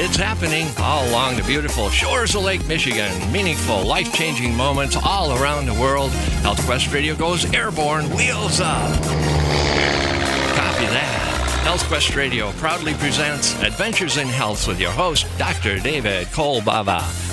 It's happening all along the beautiful shores of Lake Michigan. Meaningful, life changing moments all around the world. Health Quest Radio goes airborne, wheels up. Copy that. Health Quest Radio proudly presents Adventures in Health with your host, Dr. David Kolbaba.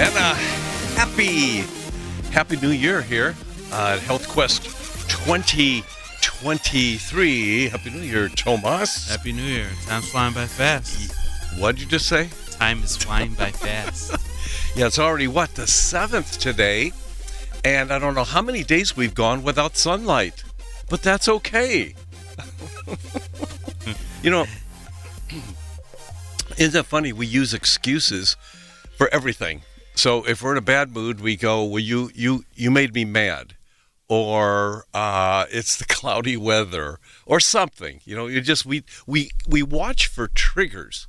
And uh, happy, happy New Year here at Health Quest 2023. Happy New Year, Tomas. Happy New Year. Time's flying by fast. What did you just say? Time is flying by fast. Yeah, it's already what the seventh today, and I don't know how many days we've gone without sunlight, but that's okay. you know, isn't it funny? We use excuses for everything. So if we're in a bad mood, we go, "Well, you you you made me mad," or uh, "It's the cloudy weather," or something. You know, you just we we we watch for triggers.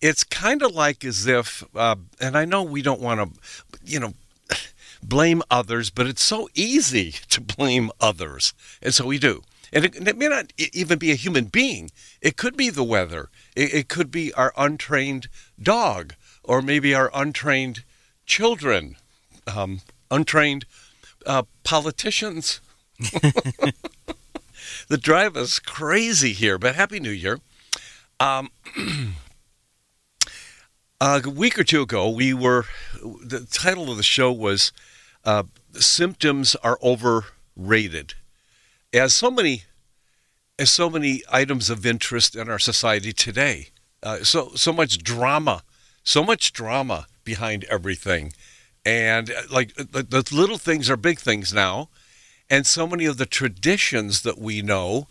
It's kind of like as if, uh, and I know we don't want to, you know, blame others, but it's so easy to blame others, and so we do. And it, it may not even be a human being. It could be the weather. It, it could be our untrained dog, or maybe our untrained children, um, untrained uh, politicians the drive us crazy here. But Happy New Year. Um, a week or two ago, we were, the title of the show was uh, Symptoms Are Overrated. As so many, as so many items of interest in our society today, uh, so so much drama, so much drama behind everything, and uh, like the, the little things are big things now, and so many of the traditions that we know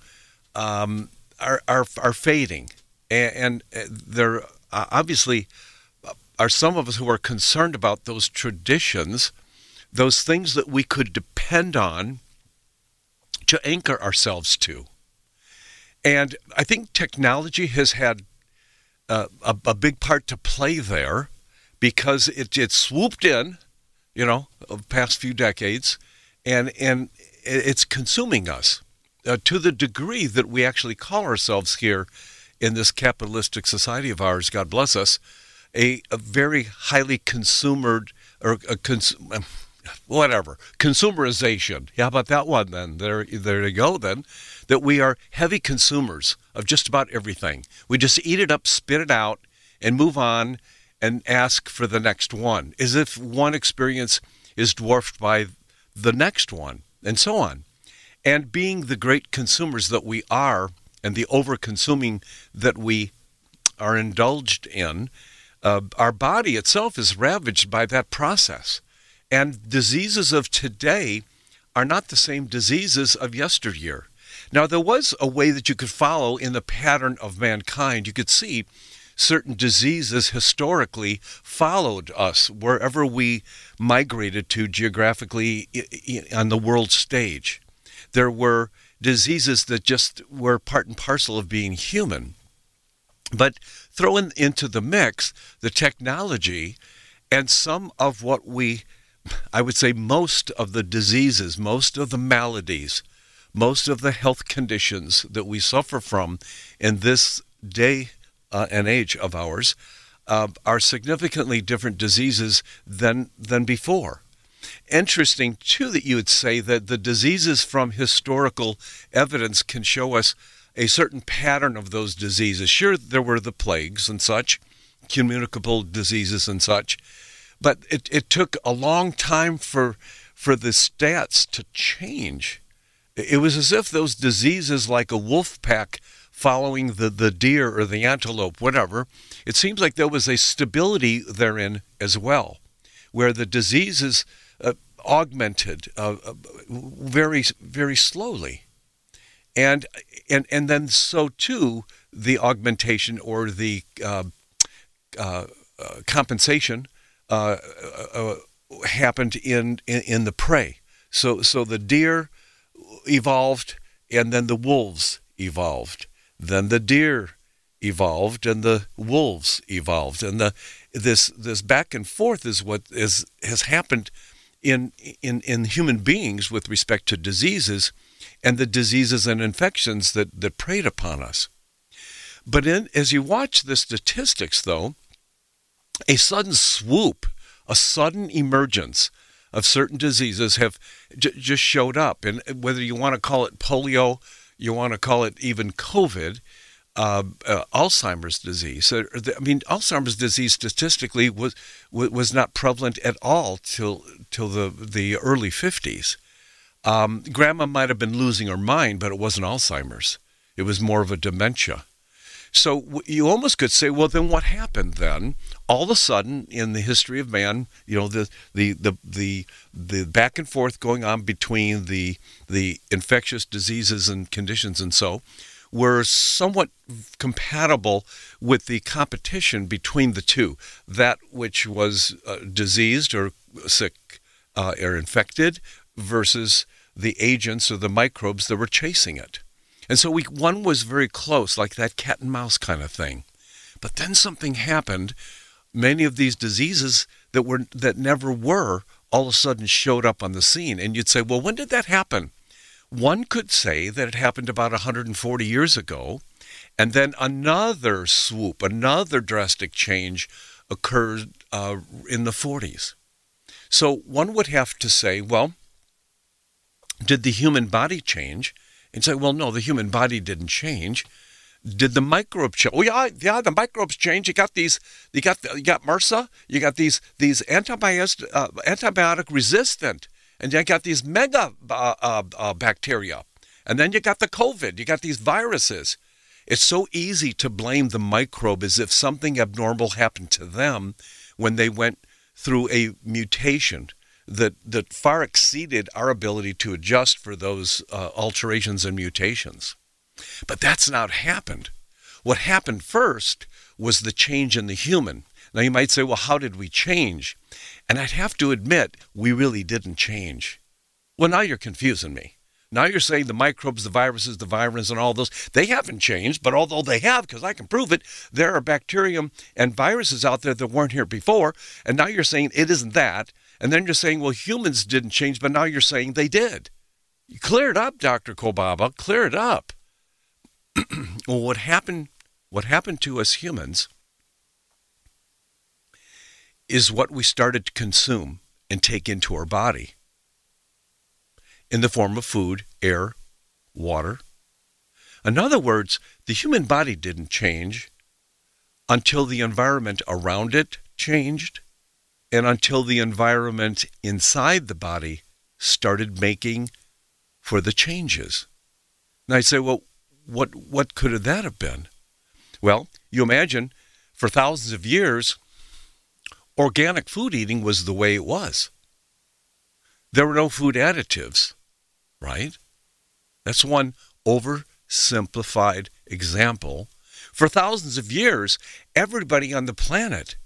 um, are, are are fading, and, and there uh, obviously are some of us who are concerned about those traditions, those things that we could depend on to anchor ourselves to. And I think technology has had uh, a, a big part to play there because it, it swooped in, you know, past few decades, and, and it's consuming us uh, to the degree that we actually call ourselves here in this capitalistic society of ours, God bless us, a, a very highly consumered or a cons- whatever consumerization. Yeah, how about that one then? There, there you go. Then that we are heavy consumers of just about everything. We just eat it up, spit it out, and move on and ask for the next one, as if one experience is dwarfed by the next one, and so on. And being the great consumers that we are, and the over consuming that we are indulged in, uh, our body itself is ravaged by that process. And diseases of today are not the same diseases of yesteryear. Now, there was a way that you could follow in the pattern of mankind. You could see certain diseases historically followed us wherever we migrated to geographically on the world stage. There were diseases that just were part and parcel of being human. But throw in, into the mix the technology and some of what we, I would say, most of the diseases, most of the maladies, most of the health conditions that we suffer from in this day uh, and age of ours uh, are significantly different diseases than than before. Interesting too that you would say that the diseases from historical evidence can show us a certain pattern of those diseases. Sure, there were the plagues and such communicable diseases and such. But it, it took a long time for for the stats to change. It was as if those diseases, like a wolf pack following the, the deer or the antelope, whatever, it seems like there was a stability therein as well, where the diseases uh, augmented uh, uh, very, very slowly. And, and, and then so too, the augmentation or the uh, uh, uh, compensation happened in, in, in the prey. So, so the deer evolved, and then the wolves evolved. Then the deer evolved, and the wolves evolved, and the this this back and forth is what is has happened in in in human beings with respect to diseases and the diseases and infections that that preyed upon us. But in, as you watch the statistics, though, a sudden swoop, a sudden emergence of certain diseases have j- just showed up. And whether you want to call it polio, you want to call it even COVID, uh, uh, Alzheimer's disease. I mean, Alzheimer's disease statistically was was not prevalent at all till till the the early 50s. Um, grandma might have been losing her mind, but it wasn't Alzheimer's. It was more of a dementia. So you almost could say, well, then what happened then? All of a sudden, in the history of man, you know, the the the the, the back and forth going on between the the infectious diseases and conditions and so were somewhat compatible with the competition between the two. That which was uh, diseased or sick uh, or infected versus the agents or the microbes that were chasing it. And so we, one was very close, like that cat and mouse kind of thing. But then something happened. Many of these diseases that were that never were all of a sudden showed up on the scene. And you'd say, well, when did that happen? One could say that it happened about 140 years ago, and then another swoop, another drastic change occurred uh, in the 40s. So one would have to say, well, did the human body change? And say, well, no, the human body didn't change. Did the microbes change? Oh yeah, yeah, the microbes change. You got these, you got you got MRSA, you got these these antibiotic uh, antibiotic resistant, and you got these mega uh, uh, uh, bacteria, and then you got the COVID. You got these viruses. It's so easy to blame the microbe as if something abnormal happened to them when they went through a mutation that that far exceeded our ability to adjust for those uh, alterations and mutations. But that's not happened. What happened first was the change in the human. Now you might say, well, how did we change? And I'd have to admit, we really didn't change. Well, now you're confusing me. Now you're saying the microbes, the viruses, the virus, and all those, they haven't changed, but although they have, because I can prove it, there are bacterium and viruses out there that weren't here before. And now you're saying it isn't that. And then you're saying, well, humans didn't change, but now you're saying they did. clear it up, Dr. Kolbaba. Clear it up. well, what happened what happened to us humans is what we started to consume and take into our body in the form of food, air, water. In other words, the human body didn't change until the environment around it changed and until the environment inside the body started making for the changes. And I say, well, what what could that have been? Well, you imagine for thousands of years, organic food eating was the way it was. There were no food additives, right? That's one oversimplified example. For thousands of years, everybody on the planet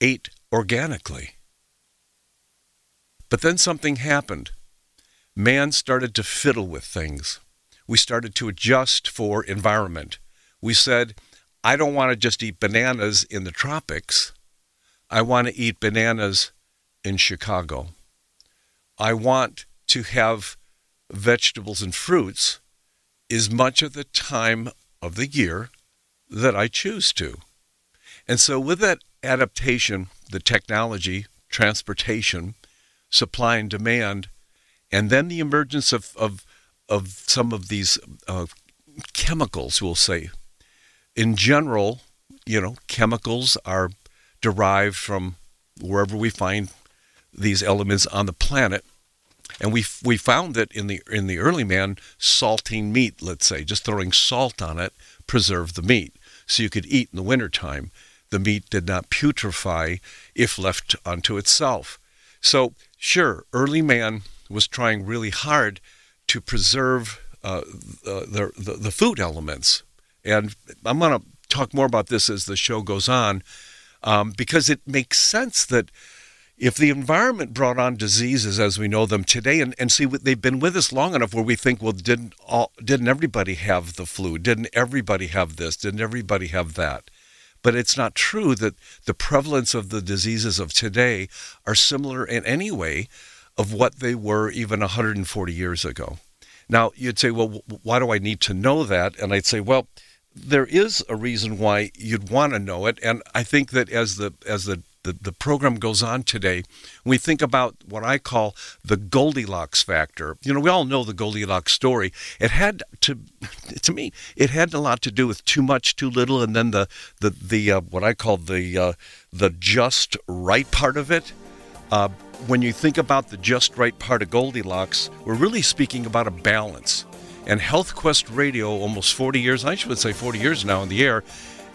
ate organically. But then something happened. Man started to fiddle with things. We started to adjust for environment. We said, I don't want to just eat bananas in the tropics. I want to eat bananas in Chicago. I want to have vegetables and fruits as much of the time of the year that I choose to. And so, with that adaptation, the technology, transportation, supply and demand, and then the emergence of, of, of some of these uh, chemicals, we'll say. In general, you know, chemicals are derived from wherever we find these elements on the planet. And we we found that in the in the early man, salting meat, let's say, just throwing salt on it preserved the meat, so you could eat in the wintertime. The meat did not putrefy if left unto itself. So sure, early man was trying really hard to preserve uh, the, the the food elements, and I'm going to talk more about this as the show goes on, um, because it makes sense that if the environment brought on diseases as we know them today, and, and see, they've been with us long enough where we think, well, didn't all, didn't everybody have the flu? Didn't everybody have this? Didn't everybody have that? But it's not true that the prevalence of the diseases of today are similar in any way of what they were even 140 years ago. Now, you'd say, well, why do I need to know that? And I'd say, well, there is a reason why you'd want to know it, and I think that as the as the the, the program goes on today, we think about what I call the Goldilocks factor. You know, we all know the Goldilocks story. It had to, to me, it had a lot to do with too much, too little, and then the the the uh, what I call the uh, the just right part of it. Uh, when you think about the just right part of Goldilocks, we're really speaking about a balance. And Health Quest Radio, almost 40 years, I should say 40 years now in the air,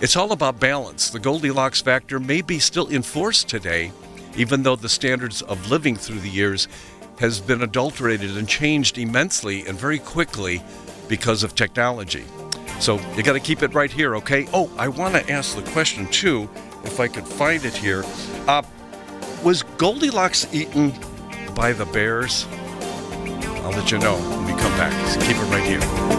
it's all about balance. The Goldilocks factor may be still enforced today, even though the standards of living through the years has been adulterated and changed immensely and very quickly because of technology. So you got to keep it right here, okay? Oh, I want to ask the question too, if I could find it here. Uh, was Goldilocks eaten by the bears? I'll let you know when we come back. So keep it right here.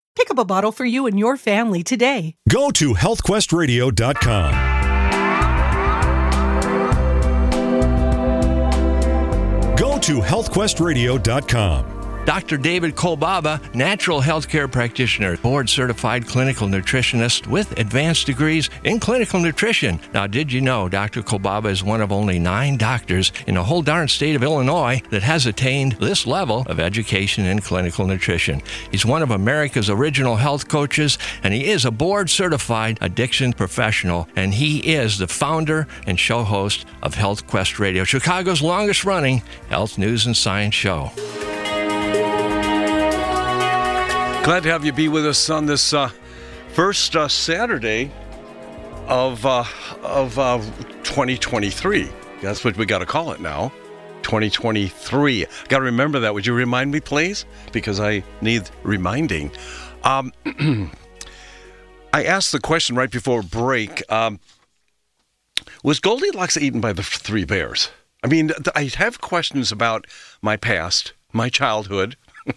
Pick up a bottle for you and your family today. Go to healthquestradio.com. Go to healthquestradio.com. Dr. David Kolbaba, natural healthcare practitioner, board certified clinical nutritionist with advanced degrees in clinical nutrition. Now, did you know Dr. Kolbaba is one of only nine doctors in the whole darn state of Illinois that has attained this level of education in clinical nutrition? He's one of America's original health coaches, and he is a board certified addiction professional, and he is the founder and show host of Health Quest Radio, Chicago's longest running health news and science show. Glad to have you be with us on this uh, first uh, Saturday of uh, of 2023. That's what we got to call it now. 2023. Got to remember that. Would you remind me, please? Because I need reminding. Um, I asked the question right before break. Um, was Goldilocks eaten by the three bears? I mean, I have questions about my past, my childhood.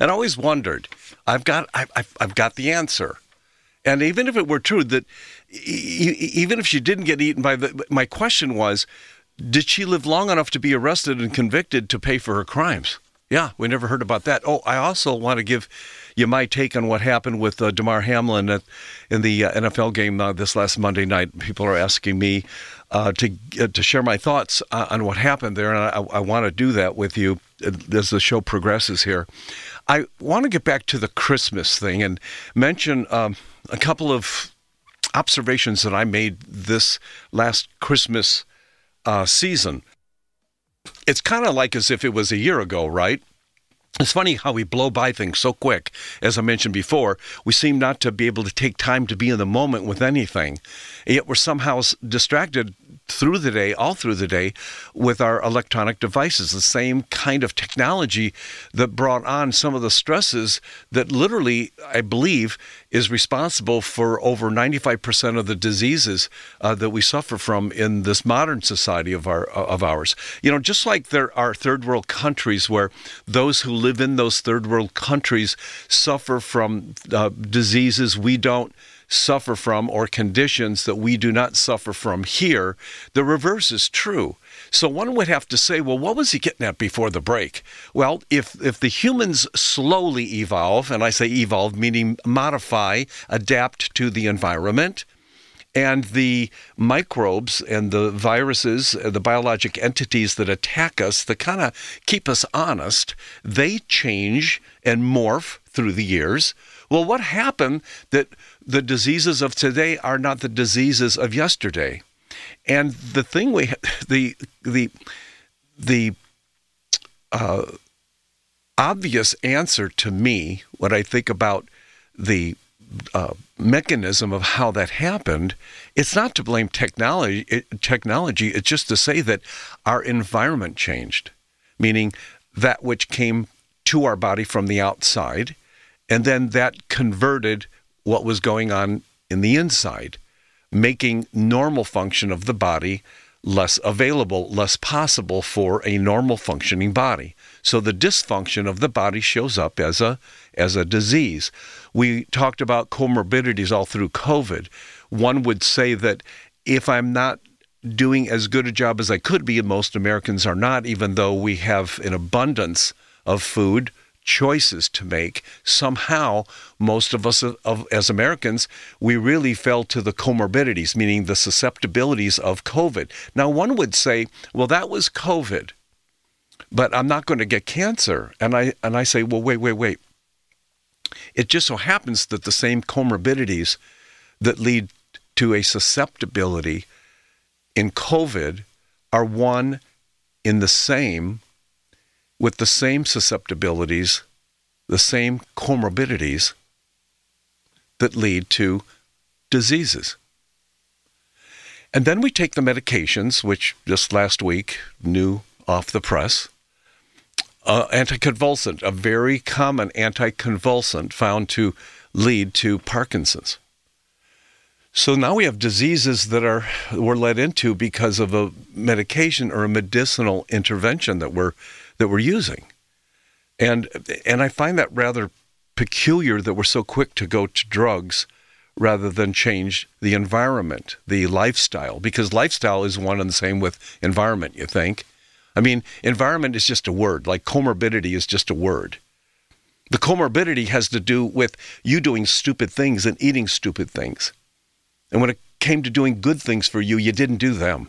and I always wondered. I've got I've, I've got the answer, and even if it were true that even if she didn't get eaten by the my question was, did she live long enough to be arrested and convicted to pay for her crimes? Yeah, we never heard about that. Oh, I also want to give you my take on what happened with uh, Damar Hamlin at, in the uh, NFL game uh, this last Monday night. People are asking me uh, to uh, to share my thoughts uh, on what happened there, and I, I want to do that with you as the show progresses here. I want to get back to the Christmas thing and mention um, a couple of observations that I made this last Christmas uh, season. It's kind of like as if it was a year ago, right? It's funny how we blow by things so quick. As I mentioned before, we seem not to be able to take time to be in the moment with anything. Yet we're somehow distracted through the day, all through the day, with our electronic devices. The same kind of technology that brought on some of the stresses that literally, I believe, is responsible for over 95% of the diseases uh, that we suffer from in this modern society of our of ours. You know, just like there are third world countries where those who live in those third world countries suffer from uh, diseases we don't suffer from or conditions that we do not suffer from here, the reverse is true. So one would have to say, well, what was he getting at before the break? Well, if if the humans slowly evolve, and I say evolve meaning modify, adapt to the environment, and the microbes and the viruses, uh, the biologic entities that attack us, that kind of keep us honest, they change and morph through the years. Well, what happened that the diseases of today are not the diseases of yesterday? And the thing we, the the the uh, obvious answer to me when I think about the uh, mechanism of how that happened, it's not to blame technology. It, technology. It's just to say that our environment changed, meaning that which came to our body from the outside, and then that converted what was going on in the inside, making normal function of the body less available, less possible for a normal functioning body. So the dysfunction of the body shows up as a as a disease. We talked about comorbidities all through COVID. One would say that if I'm not doing as good a job as I could be, and most Americans are not, even though we have an abundance of food, choices to make, somehow most of us of, as Americans, we really fell to the comorbidities, meaning the susceptibilities of COVID. Now, one would say, well, that was COVID, but I'm not going to get cancer. And I and I say, well, wait, wait, wait. It just so happens that the same comorbidities that lead to a susceptibility in COVID are one in the same with the same susceptibilities, the same comorbidities that lead to diseases. And then we take the medications, which just last week, new off the press, uh, anticonvulsant, a very common anticonvulsant found to lead to Parkinson's. So now we have diseases that are we're led into because of a medication or a medicinal intervention that we're that we're using. And and I find that rather peculiar that we're so quick to go to drugs rather than change the environment, the lifestyle, because lifestyle is one and the same with environment, you think. I mean, environment is just a word, like comorbidity is just a word. The comorbidity has to do with you doing stupid things and eating stupid things. And when it came to doing good things for you, you didn't do them.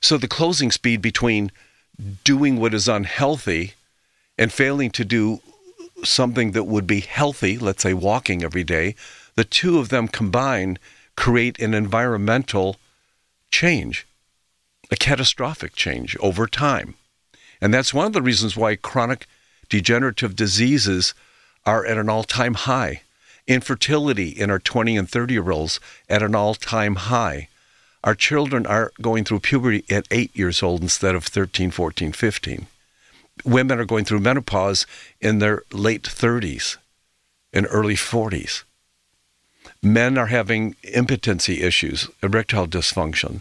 So the closing speed between doing what is unhealthy and failing to do something that would be healthy, let's say walking every day, the two of them combined create an environmental change, a catastrophic change over time. And that's one of the reasons why chronic degenerative diseases are at an all time high. Infertility in our 20 and 30 year olds at an all time high. Our children are going through puberty at eight years old instead of 13, 14, 15. Women are going through menopause in their late 30s and early 40s. Men are having impotency issues, erectile dysfunction,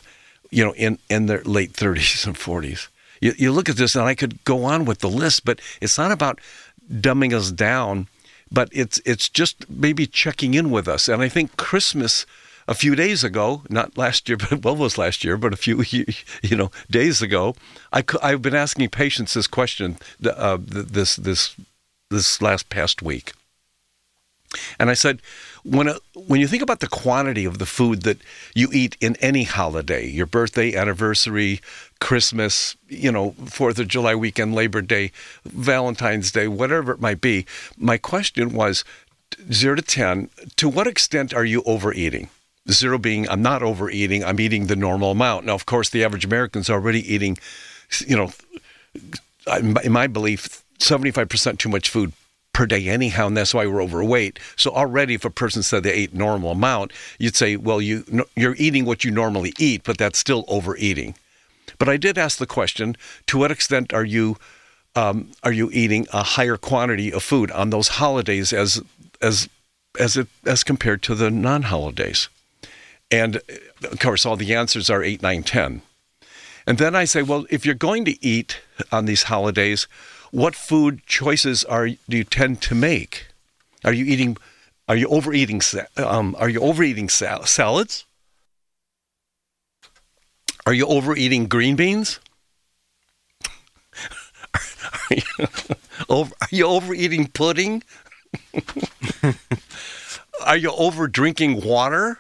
you know, in, in their late 30s and 40s. You, you look at this, and I could go on with the list, but it's not about dumbing us down, but it's it's just maybe checking in with us. And I think Christmas a few days ago, not last year, but well, was last year, but a few you know days ago, I I've been asking patients this question uh, this this this last past week, and I said, when a, when you think about the quantity of the food that you eat in any holiday, your birthday, anniversary, Christmas, you know, Fourth of July weekend, Labor Day, Valentine's Day, whatever it might be, my question was zero to ten. To what extent are you overeating? Zero being I'm not overeating, I'm eating the normal amount. Now, of course, the average American's already eating, you know, in my belief, 75% too much food per day anyhow, and that's why we're overweight. So already, if a person said they ate normal amount, you'd say, well, you you're eating what you normally eat, but that's still overeating. But I did ask the question: To what extent are you um, are you eating a higher quantity of food on those holidays as as as it as compared to the non-holidays? And of course, all the answers are eight, nine, ten. And then I say, well, if you're going to eat on these holidays, what food choices are do you tend to make? Are you eating? Are you overeating? Um, are you overeating sal- salads? Are you overeating green beans? Are you, are you overeating pudding? are you over drinking water?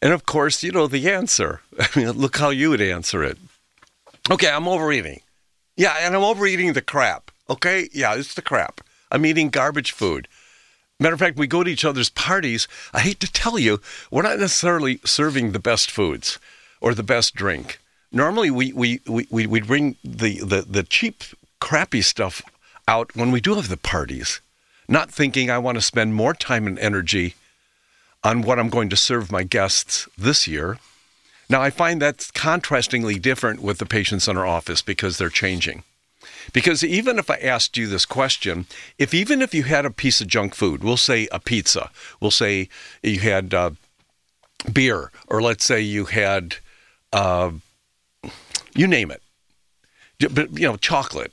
And of course, you know the answer. I mean, look how you would answer it. Okay, I'm overeating. Yeah, and I'm overeating the crap. Okay? Yeah, it's the crap. I'm eating garbage food. Matter of fact, we go to each other's parties. I hate to tell you, we're not necessarily serving the best foods or the best drink. Normally, we, we, we, we bring the, the, the cheap, crappy stuff out when we do have the parties, not thinking I want to spend more time and energy on what I'm going to serve my guests this year now, I find that's contrastingly different with the patients in our office because they're changing. Because even if I asked you this question, if even if you had a piece of junk food, we'll say a pizza, we'll say you had uh, beer, or let's say you had, uh, you name it, but you know, chocolate.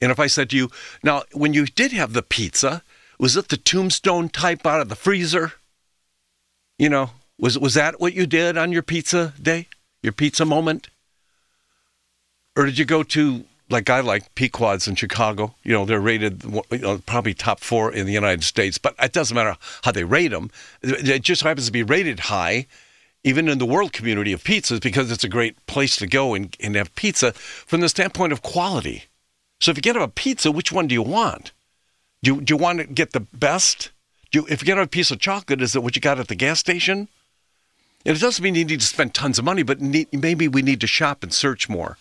And if I said to you, now when you did have the pizza, was it the tombstone type out of the freezer? You know, was was that what you did on your pizza day? Your pizza moment? Or did you go to like I like Pequod's in Chicago? You know, they're rated you know, probably top four in the United States, but it doesn't matter how they rate them. It just happens to be rated high, even in the world community of pizzas, because it's a great place to go and, and have pizza from the standpoint of quality. So if you get a pizza, which one do you want? Do do you want to get the best? You, if you get a piece of chocolate, is it what you got at the gas station? And it doesn't mean you need to spend tons of money, but need, maybe we need to shop and search more.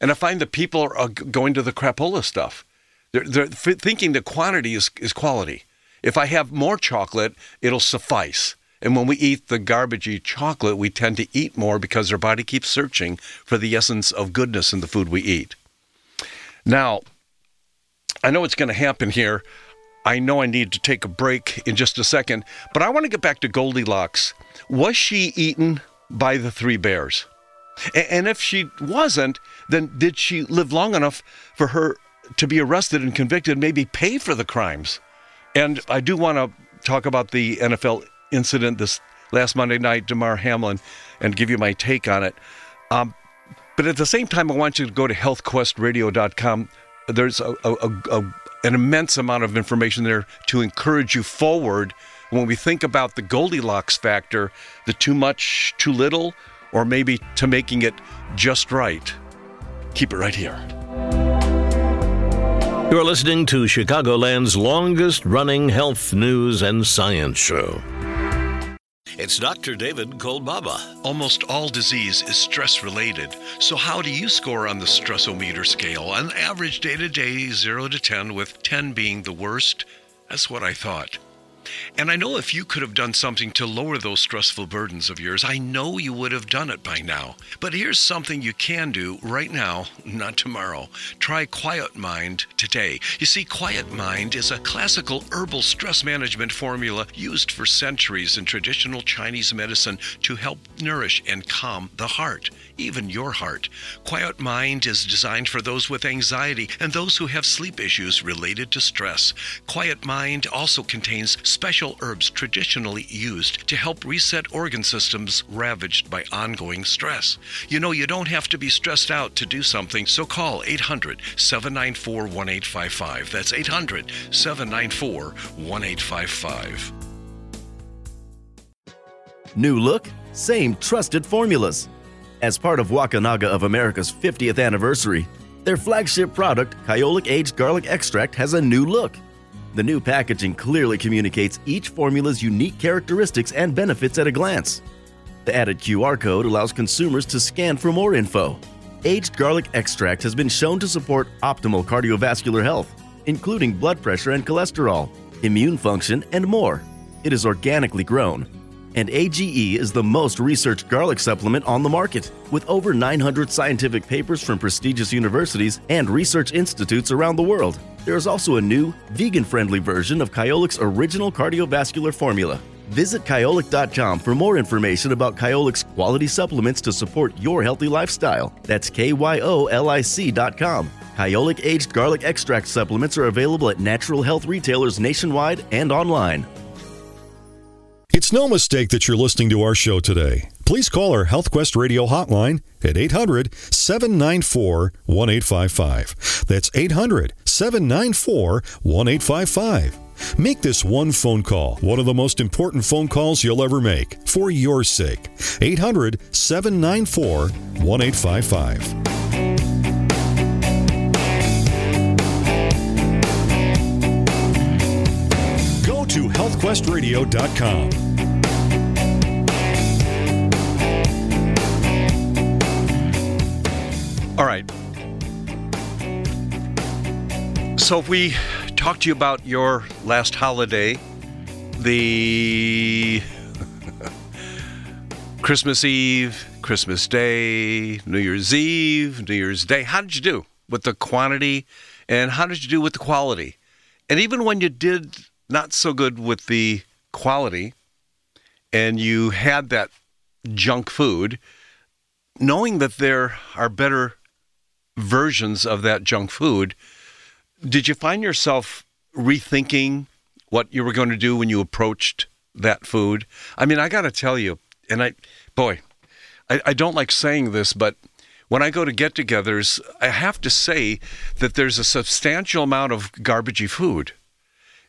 And I find that people are going to the crapola stuff. They're, they're thinking the quantity is, is quality. If I have more chocolate, it'll suffice. And when we eat the garbagey chocolate, we tend to eat more because our body keeps searching for the essence of goodness in the food we eat. Now, I know what's going to happen here. I know I need to take a break in just a second, but I want to get back to Goldilocks. Was she eaten by the three bears? And if she wasn't, then did she live long enough for her to be arrested and convicted, maybe pay for the crimes? And I do want to talk about the NFL incident this last Monday night, Damar Hamlin, and give you my take on it. Um, but at the same time, I want you to go to healthquestradio.com. There's a, a, a, an immense amount of information there to encourage you forward when we think about the Goldilocks factor, the too much, too little, or maybe to making it just right. Keep it right here. You're listening to Chicagoland's longest running health news and science show. It's Dr. David Kolbaba. Almost all disease is stress related. So, how do you score on the stressometer scale? On average day to day, 0 to 10, with 10 being the worst? That's what I thought. And I know if you could have done something to lower those stressful burdens of yours, I know you would have done it by now. But here's something you can do right now, not tomorrow. Try Quiet Mind today. You see, Quiet Mind is a classical herbal stress management formula used for centuries in traditional Chinese medicine to help nourish and calm the heart even your heart. Quiet Mind is designed for those with anxiety and those who have sleep issues related to stress. Quiet Mind also contains special herbs traditionally used to help reset organ systems ravaged by ongoing stress. You know, you don't have to be stressed out to do something, so call 800 794 1855. That's 800 794 1855. New look, same trusted formulas. As part of Wakunaga of America's 50th anniversary, their flagship product, Kyolic Aged Garlic Extract, has a new look. The new packaging clearly communicates each formula's unique characteristics and benefits at a glance. The added QR code allows consumers to scan for more info. Aged garlic extract has been shown to support optimal cardiovascular health, including blood pressure and cholesterol, immune function, and more. It is organically grown. And AGE is the most researched garlic supplement on the market, with over 900 scientific papers from prestigious universities and research institutes around the world. There is also a new, vegan friendly version of Kyolic's original cardiovascular formula. Visit Kyolic.com for more information about Kyolic's quality supplements to support your healthy lifestyle. That's K Y O L I C.com. Kyolic aged garlic extract supplements are available at natural health retailers nationwide and online. It's no mistake that you're listening to our show today. Please call our HealthQuest radio hotline at 800 794 1855. That's 800 794 1855. Make this one phone call one of the most important phone calls you'll ever make for your sake. 800 794 1855. To healthquestradio.com. All right. So if we talk to you about your last holiday, the Christmas Eve, Christmas Day, New Year's Eve, New Year's Day, how did you do with the quantity and how did you do with the quality? And even when you did not so good with the quality and you had that junk food, knowing that there are better versions of that junk food, did you find yourself rethinking what you were going to do when you approached that food? I mean, I got to tell you, and I, boy, I, I don't like saying this, but when I go to get togethers, I have to say that there's a substantial amount of garbagey food.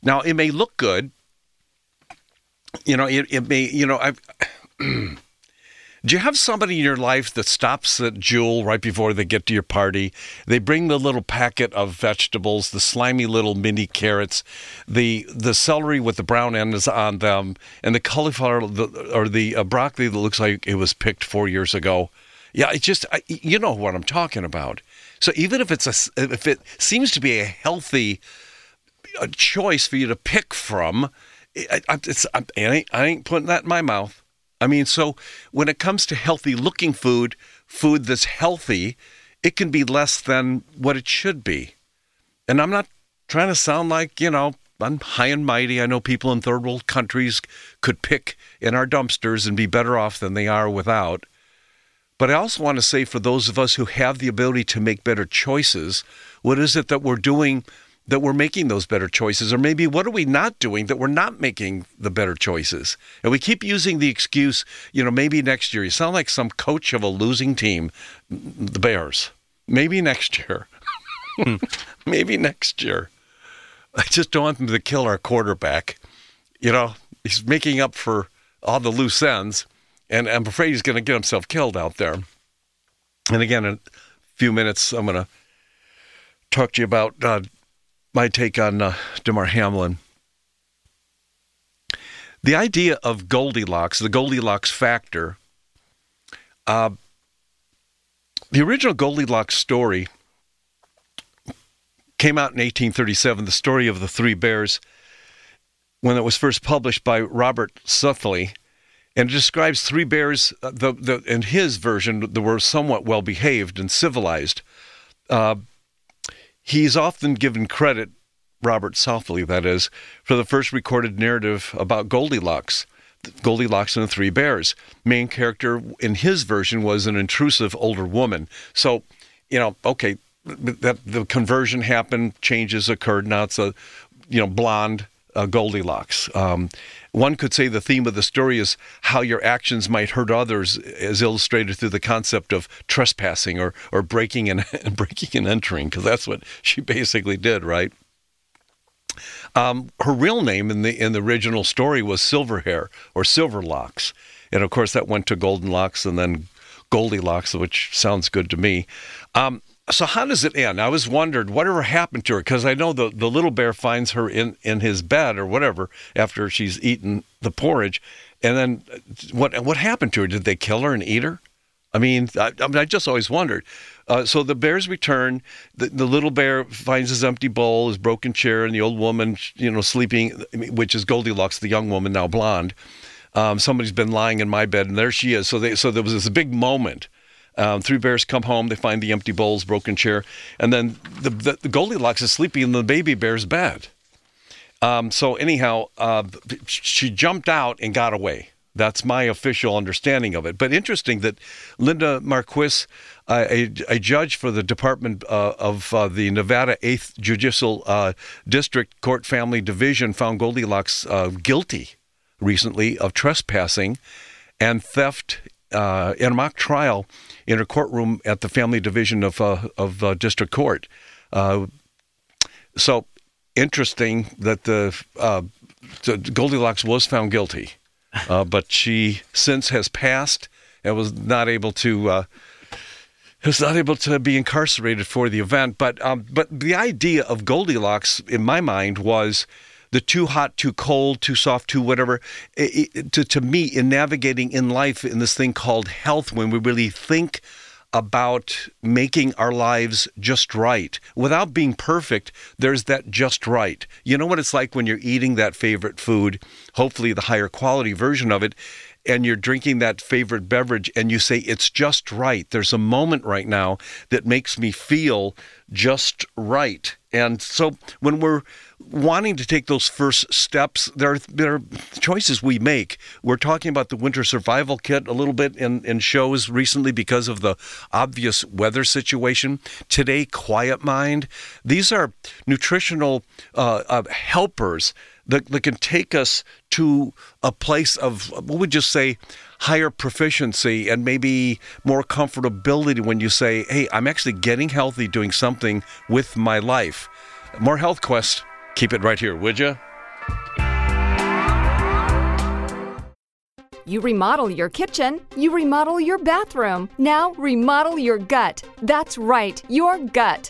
Now, it may look good. You know, it, it may, you know, I've. Do you have somebody in your life that stops at Jewel right before they get to your party? They bring the little packet of vegetables, the slimy little mini carrots, the the celery with the brown ends on them, and the cauliflower or the uh, broccoli that looks like it was picked four years ago. Yeah, it just I, you know what I'm talking about. So even if it's a if it seems to be a healthy uh, choice for you to pick from, I, I, ain't, I ain't putting that in my mouth. I mean, so when it comes to healthy looking food, food that's healthy, it can be less than what it should be. And I'm not trying to sound like, you know, I'm high and mighty. I know people in third world countries could pick in our dumpsters and be better off than they are without. But I also want to say for those of us who have the ability to make better choices, what is it that we're doing that we're making those better choices? Or maybe what are we not doing that we're not making the better choices? And we keep using the excuse, you know, maybe next year. You sound like some coach of a losing team, the Bears. Maybe next year. maybe next year. I just don't want them to kill our quarterback. You know, he's making up for all the loose ends, and I'm afraid he's going to get himself killed out there. And again, in a few minutes, I'm going to talk to you about uh, my take on uh, Damar Hamlin. The idea of Goldilocks, the Goldilocks factor, uh, the original Goldilocks story came out in 1837, the story of the three bears, when it was first published by Robert Southey. And it describes three bears, uh, the, the, in his version, that were somewhat well behaved and civilized. Uh, he's often given credit, Robert Southey, that is, for the first recorded narrative about Goldilocks. Goldilocks and the Three Bears. Main character in his version was an intrusive older woman. So, you know, okay, that the conversion happened, changes occurred. Now it's a, you know, blonde uh, Goldilocks. Um, one could say the theme of the story is how your actions might hurt others, as illustrated through the concept of trespassing or or breaking and breaking and entering, because that's what she basically did, right? Um, her real name in the in the original story was Silverhair or Silverlocks, and of course that went to Golden Locks and then Goldilocks, which sounds good to me. Um, so how does it end? I was wondered whatever happened to her because I know the, the little bear finds her in, in his bed or whatever after she's eaten the porridge, and then what what happened to her? Did they kill her and eat her? I mean, I, I, mean, I just always wondered. Uh, so the bears return. The, the little bear finds his empty bowl, his broken chair, and the old woman, you know, sleeping, which is Goldilocks, the young woman now blonde. Um, somebody's been lying in my bed, and there she is. So they, so there was this big moment. Um, three bears come home. They find the empty bowls, broken chair, and then the, the, the Goldilocks is sleeping in the baby bear's bed. Um, so anyhow, uh, she jumped out and got away. That's my official understanding of it. But interesting that Linda Marquis, a, a, judge for the Department uh, of uh, the Nevada 8th Judicial uh, District Court Family Division, found Goldilocks uh, guilty recently of trespassing and theft uh, in a mock trial in a courtroom at the Family Division of, of District Court. so interesting that the Goldilocks was found guilty uh, but she since has passed and was not able to uh, was not able to be incarcerated for the event. But um, but the idea of Goldilocks in my mind was the too hot, too cold, too soft, too whatever. It, it, to to me, in navigating in life in this thing called health, when we really think about making our lives just right. Without being perfect, there's that just right. You know what it's like when you're eating that favorite food, hopefully the higher quality version of it, and you're drinking that favorite beverage and you say, it's just right. There's a moment right now that makes me feel just right. And so when we're wanting to take those first steps, there are, there are choices we make. We're talking about the winter survival kit a little bit in, in shows recently because of the obvious weather situation. Today, Quiet Mind. These are nutritional uh, uh, helpers that, that can take us to a place of, what would you say, higher proficiency and maybe more comfortability when you say, hey, I'm actually getting healthy doing something with my life. More Health Quest Keep it right here, would you? You remodel your kitchen, you remodel your bathroom. Now remodel your gut. That's right, your gut.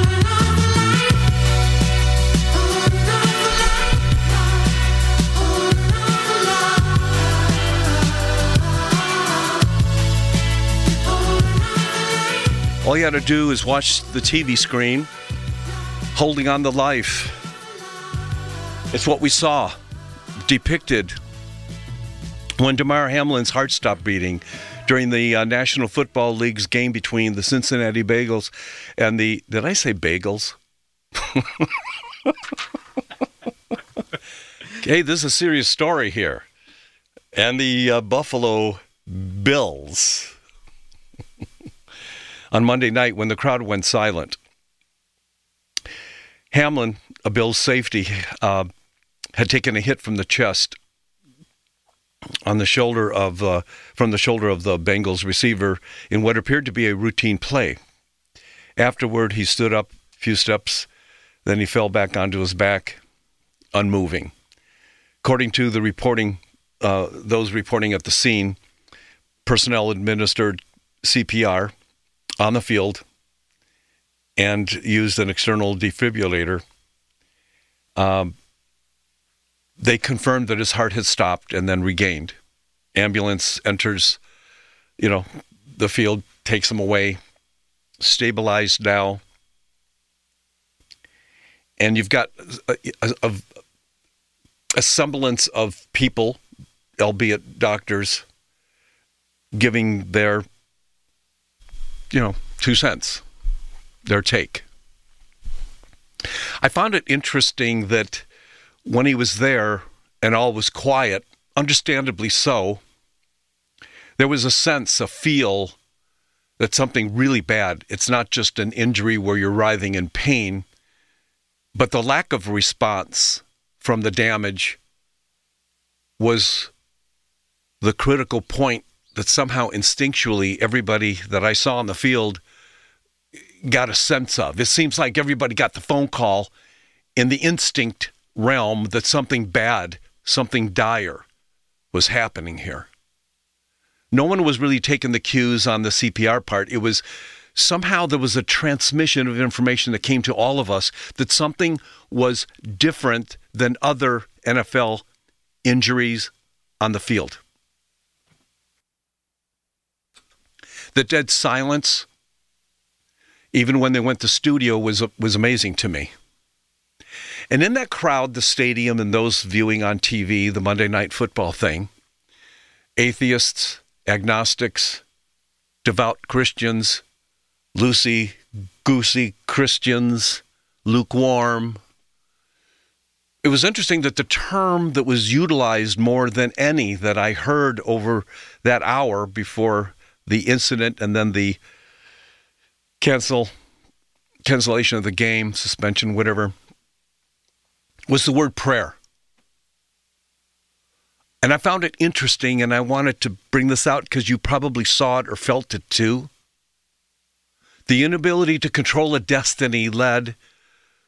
All you got to do is watch the TV screen, holding on to life. It's what we saw depicted when Damar Hamlin's heart stopped beating during the uh, National Football League's game between the Cincinnati Bagels and the. Did I say bagels? hey, this is a serious story here. And the uh, Buffalo Bills on Monday night when the crowd went silent. Hamlin, a Bill's safety, uh, had taken a hit from the chest on the shoulder of uh, from the shoulder of the Bengals receiver in what appeared to be a routine play. Afterward, he stood up a few steps, then he fell back onto his back, unmoving. According to the reporting, uh, those reporting at the scene, personnel administered CPR on the field and used an external defibrillator. Um, they confirmed that his heart had stopped and then regained. Ambulance enters, you know, the field, takes him away, stabilized now. And you've got a, a, a semblance of people, albeit doctors, giving their you know, two cents, their take. I found it interesting that when he was there and all was quiet, understandably so, there was a sense, a feel that something really bad. It's not just an injury where you're writhing in pain, but the lack of response from the damage was the critical point that somehow instinctually everybody that I saw on the field got a sense of. It seems like everybody got the phone call in the instinct realm that something bad, something dire was happening here. No one was really taking the cues on the CPR part. It was somehow there was a transmission of information that came to all of us that something was different than other NFL injuries on the field. The dead silence, even when they went to studio, was was amazing to me. And in that crowd, the stadium, and those viewing on TV the Monday Night Football thing, atheists, agnostics, devout Christians, loosey goosey Christians, lukewarm. It was interesting that the term that was utilized more than any that I heard over that hour before the incident and then the cancel cancellation of the game, suspension, whatever, was the word prayer. And I found it interesting and I wanted to bring this out because you probably saw it or felt it too. The inability to control a destiny led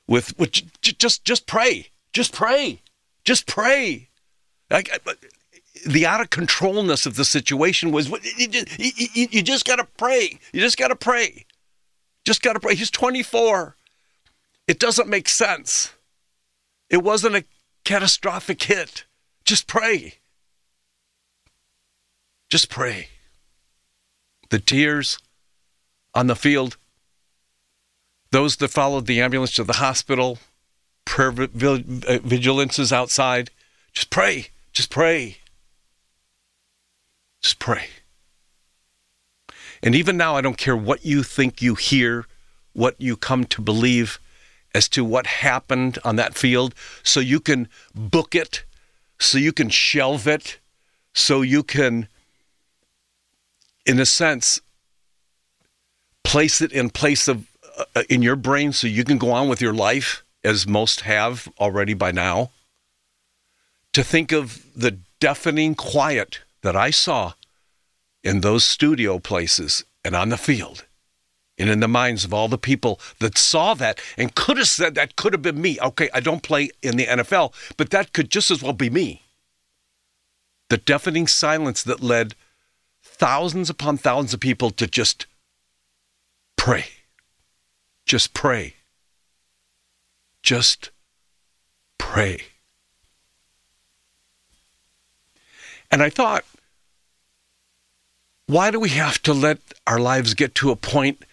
with which just just pray. Just pray. Just pray. Like the out of controlness of the situation was you just, you, you just got to pray. You just got to pray. Just got to pray. He's 24. It doesn't make sense. It wasn't a catastrophic hit. Just pray. Just pray. The tears on the field, those that followed the ambulance to the hospital, prayer vigilances outside. Just pray. Just pray. Just pray. And even now, I don't care what you think you hear, what you come to believe as to what happened on that field, so you can book it, so you can shelve it, so you can, in a sense, place it in place of uh, in your brain so you can go on with your life as most have already by now. To think of the deafening quiet that I saw in those studio places and on the field and in the minds of all the people that saw that and could have said that could have been me. Okay, I don't play in the NFL, but that could just as well be me. The deafening silence that led thousands upon thousands of people to just pray. Just pray. Just pray. And I thought, why do we have to let our lives get to a point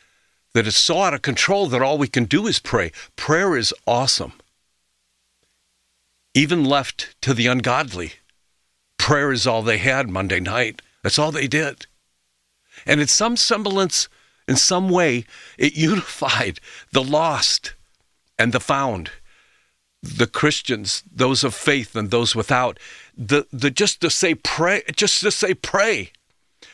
that is so out of control that all we can do is pray? Prayer is awesome. Even left to the ungodly, prayer is all they had Monday night. That's all they did. And it's some semblance, in some way, it unified the lost and the found, the Christians, those of faith and those without. The, the just to say pray, just to say pray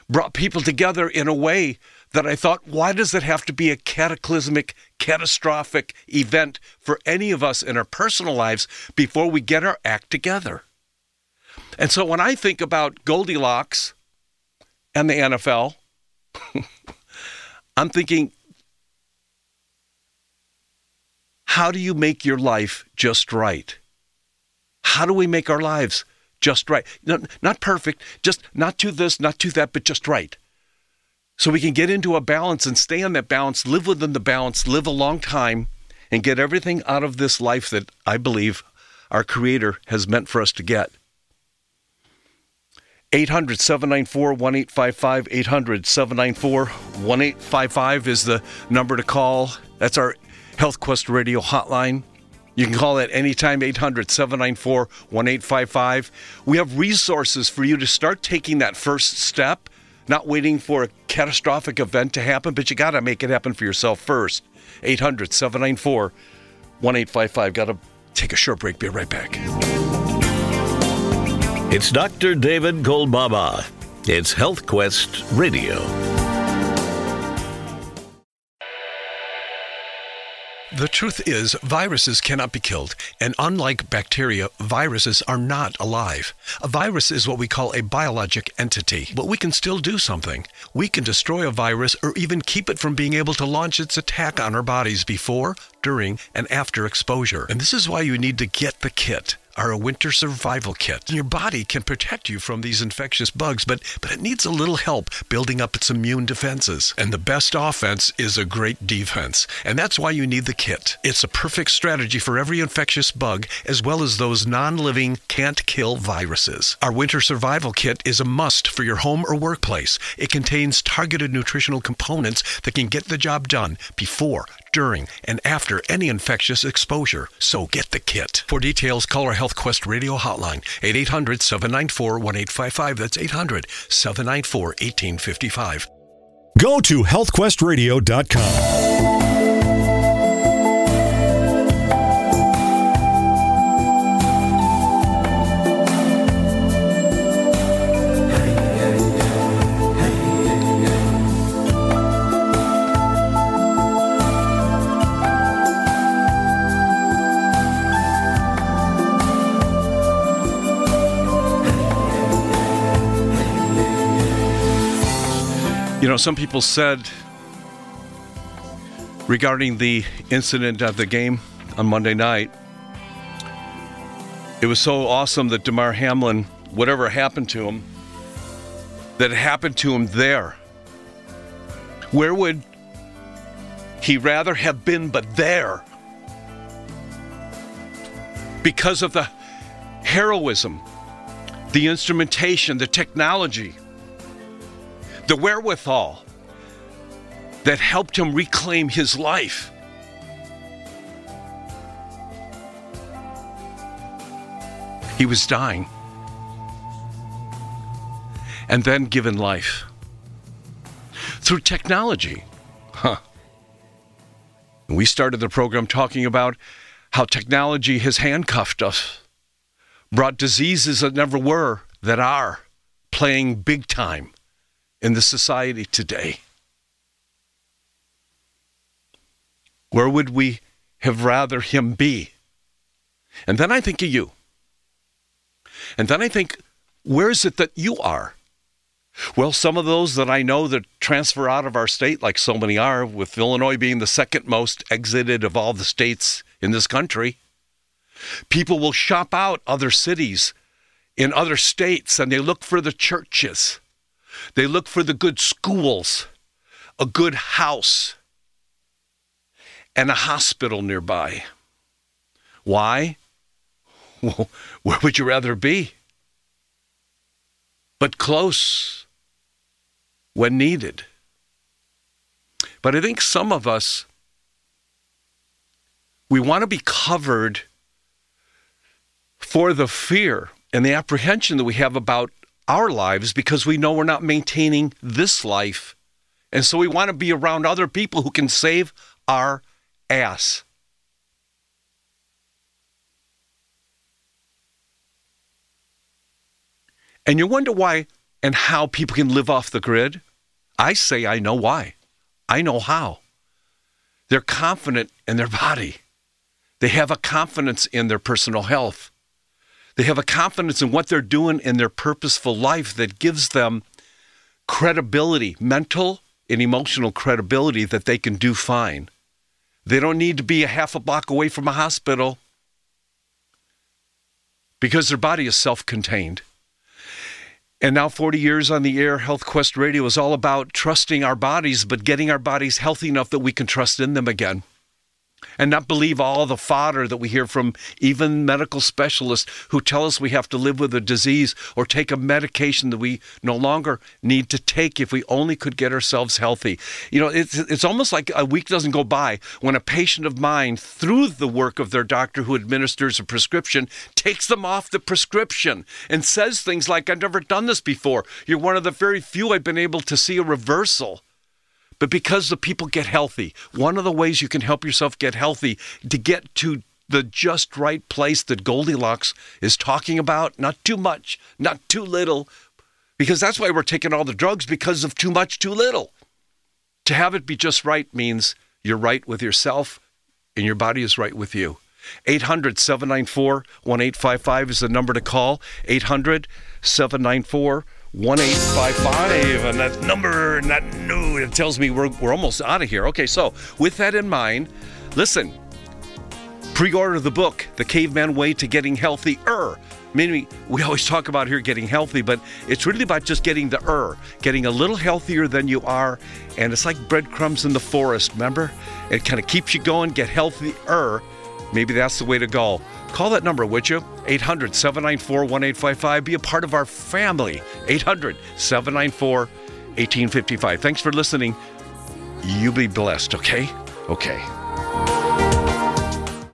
brought people together in a way that I thought, why does it have to be a cataclysmic, catastrophic event for any of us in our personal lives before we get our act together? And so when I think about Goldilocks and the NFL, I'm thinking, how do you make your life just right? How do we make our lives just right. Not, not perfect, just not to this, not to that, but just right. So we can get into a balance and stay on that balance, live within the balance, live a long time, and get everything out of this life that I believe our Creator has meant for us to get. 800 794 1855. 800 794 1855 is the number to call. That's our Health Quest Radio hotline. You can call that anytime, 800 794 1855. We have resources for you to start taking that first step, not waiting for a catastrophic event to happen, but you got to make it happen for yourself first. 800 794 1855. Got to take a short break. Be right back. It's Dr. David Kolbaba. It's HealthQuest Radio. The truth is, viruses cannot be killed, and unlike bacteria, viruses are not alive. A virus is what we call a biologic entity, but we can still do something. We can destroy a virus or even keep it from being able to launch its attack on our bodies before, during, and after exposure. And this is why you need to get the kit our winter survival kit. Your body can protect you from these infectious bugs, but, but it needs a little help building up its immune defenses. And the best offense is a great defense. And that's why you need the kit. It's a perfect strategy for every infectious bug, as well as those non living, can't kill viruses. Our winter survival kit is a must for your home or workplace. It contains targeted nutritional components that can get the job done before, during, and after any infectious exposure. So get the kit. For details, call our Health Quest radio hotline, 800 794 1855. That's 800 794 1855. Go to healthquestradio.com. You know, some people said regarding the incident at the game on Monday night, it was so awesome that Damar Hamlin, whatever happened to him, that happened to him there. Where would he rather have been but there? Because of the heroism, the instrumentation, the technology the wherewithal that helped him reclaim his life. He was dying and then given life through technology. Huh. We started the program talking about how technology has handcuffed us, brought diseases that never were, that are playing big time in the society today? Where would we have rather him be? And then I think of you. And then I think, where is it that you are? Well, some of those that I know that transfer out of our state, like so many are, with Illinois being the second most exited of all the states in this country, people will shop out other cities in other states and they look for the churches they look for the good schools, a good house, and a hospital nearby. Why? Well, where would you rather be? But close when needed. But I think some of us, we want to be covered for the fear and the apprehension that we have about our lives because we know we're not maintaining this life. And so we want to be around other people who can save our ass. And you wonder why and how people can live off the grid? I say I know why. I know how. They're confident in their body. They have a confidence in their personal health. They have a confidence in what they're doing in their purposeful life that gives them credibility, mental and emotional credibility that they can do fine. They don't need to be a half a block away from a hospital because their body is self contained. And now, 40 years on the air, Health Quest Radio is all about trusting our bodies, but getting our bodies healthy enough that we can trust in them again and not believe all the fodder that we hear from even medical specialists who tell us we have to live with a disease or take a medication that we no longer need to take if we only could get ourselves healthy. You know, it's, it's almost like a week doesn't go by when a patient of mine, through the work of their doctor who administers a prescription, takes them off the prescription and says things like, I've never done this before. You're one of the very few I've been able to see a reversal but because the people get healthy. One of the ways you can help yourself get healthy to get to the just right place that Goldilocks is talking about, not too much, not too little, because that's why we're taking all the drugs because of too much, too little. To have it be just right means you're right with yourself and your body is right with you. 800 794 1855 is the number to call. 800 794 1855. And that number, and that no, it tells me we're, we're almost out of here. Okay, so with that in mind, listen, pre order the book, The Caveman Way to Getting healthy Healthier. Meaning, we always talk about here getting healthy, but it's really about just getting the er, getting a little healthier than you are. And it's like breadcrumbs in the forest, remember? It kind of keeps you going, get healthier. Maybe that's the way to go. Call that number, would you? 800 794 1855. Be a part of our family. 800 794 1855. Thanks for listening. You be blessed, okay? Okay.